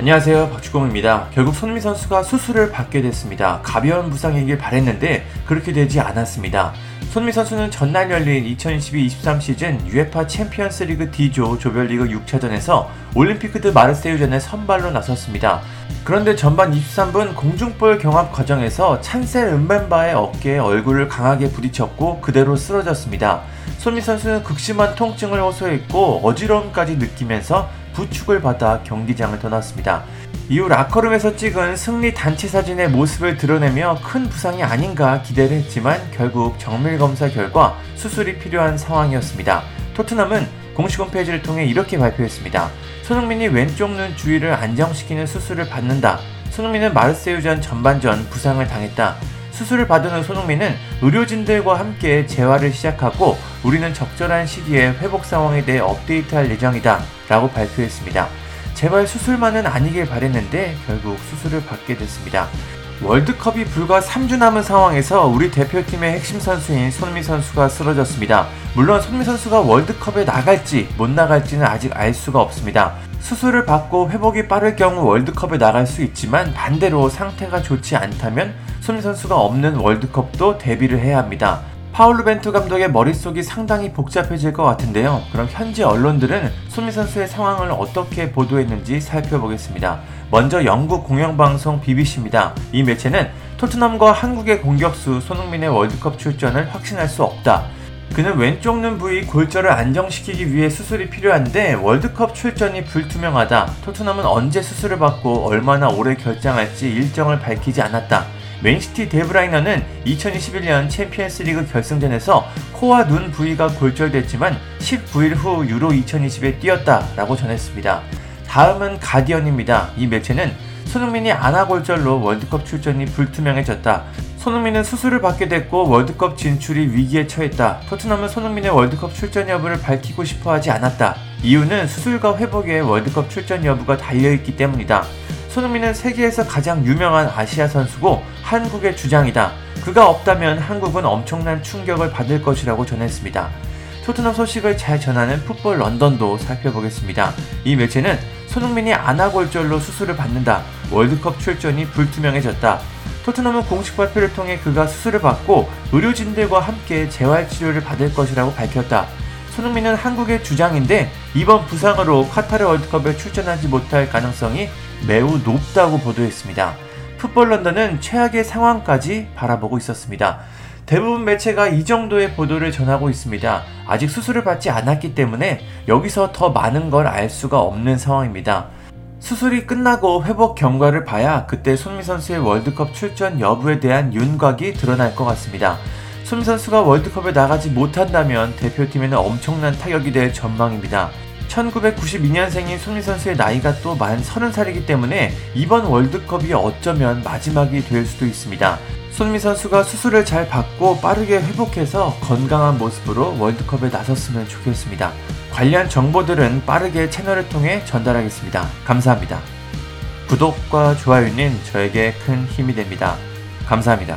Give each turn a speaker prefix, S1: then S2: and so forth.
S1: 안녕하세요 박주공입니다. 결국 손흥민 선수가 수술을 받게 됐습니다. 가벼운 부상이길 바랬는데 그렇게 되지 않았습니다. 손흥민 선수는 전날 열린 2022-23 시즌 UEFA 챔피언스 리그 D조 조별리그 6차전에서 올림피크 드 마르세유전에 선발로 나섰습니다. 그런데 전반 23분 공중볼 경합 과정에서 찬셀 음벰바의 어깨에 얼굴을 강하게 부딪혔고 그대로 쓰러졌습니다. 손흥민 선수는 극심한 통증을 호소했고 어지러움까지 느끼면서 부축을 받아 경기장을 떠났습니다. 이후 라커룸에서 찍은 승리 단체 사진의 모습을 드러내며 큰 부상이 아닌가 기대를 했지만 결국 정밀 검사 결과 수술이 필요한 상황이었습니다. 토트넘은 공식 홈페이지를 통해 이렇게 발표했습니다. 손흥민이 왼쪽 눈 주위를 안정시키는 수술을 받는다. 손흥민은 마르세유전 전반전 부상을 당했다. 수술을 받은 후 손흥민은 의료진들과 함께 재활을 시작하고 우리는 적절한 시기에 회복 상황에 대해 업데이트할 예정이다 라고 발표했습니다. 제발 수술만은 아니길 바랬는데 결국 수술을 받게 됐습니다. 월드컵이 불과 3주 남은 상황에서 우리 대표팀의 핵심 선수인 손미 선수가 쓰러졌습니다. 물론 손미 선수가 월드컵에 나갈지 못 나갈지는 아직 알 수가 없습니다. 수술을 받고 회복이 빠를 경우 월드컵에 나갈 수 있지만 반대로 상태가 좋지 않다면 손미 선수가 없는 월드컵도 데뷔를 해야 합니다. 파울루 벤투 감독의 머릿속이 상당히 복잡해질 것 같은데요. 그럼 현지 언론들은 손미 선수의 상황을 어떻게 보도했는지 살펴보겠습니다. 먼저 영국 공영방송 BBC입니다. 이 매체는 토트넘과 한국의 공격수 손흥민의 월드컵 출전을 확신할 수 없다. 그는 왼쪽 눈 부위 골절을 안정시키기 위해 수술이 필요한데 월드컵 출전이 불투명하다. 토트넘은 언제 수술을 받고 얼마나 오래 결장할지 일정을 밝히지 않았다. 맨시티 데브라이너는 2021년 챔피언스 리그 결승전에서 코와 눈 부위가 골절됐지만 19일 후 유로 2020에 뛰었다라고 전했습니다. 다음은 가디언입니다. 이 매체는 손흥민이 아나골절로 월드컵 출전이 불투명해졌다. 손흥민은 수술을 받게 됐고 월드컵 진출이 위기에 처했다. 토트넘은 손흥민의 월드컵 출전 여부를 밝히고 싶어 하지 않았다. 이유는 수술과 회복에 월드컵 출전 여부가 달려있기 때문이다. 손흥민은 세계에서 가장 유명한 아시아 선수고 한국의 주장이다. 그가 없다면 한국은 엄청난 충격을 받을 것이라고 전했습니다. 토트넘 소식을 잘 전하는 풋볼 런던도 살펴보겠습니다. 이 매체는 손흥민이 아나골절로 수술을 받는다. 월드컵 출전이 불투명해졌다. 토트넘은 공식 발표를 통해 그가 수술을 받고 의료진들과 함께 재활치료를 받을 것이라고 밝혔다. 손흥민은 한국의 주장인데 이번 부상으로 카타르 월드컵에 출전하지 못할 가능성이 매우 높다고 보도했습니다. 풋볼 런던은 최악의 상황까지 바라보고 있었습니다. 대부분 매체가 이 정도의 보도를 전하고 있습니다. 아직 수술을 받지 않았기 때문에 여기서 더 많은 걸 알 수가 없는 상황입니다. 수술이 끝나고 회복 경과를 봐야 그때 손미 선수의 월드컵 출전 여부에 대한 윤곽이 드러날 것 같습니다. 손미 선수가 월드컵에 나가지 못한다면 대표팀에는 엄청난 타격이 될 전망입니다. 1992년생인 손미 선수의 나이가 또 만 30살이기 때문에 이번 월드컵이 어쩌면 마지막이 될 수도 있습니다. 손미 선수가 수술을 잘 받고 빠르게 회복해서 건강한 모습으로 월드컵에 나섰으면 좋겠습니다. 관련 정보들은 빠르게 채널을 통해 전달하겠습니다. 감사합니다. 구독과 좋아요는 저에게 큰 힘이 됩니다. 감사합니다.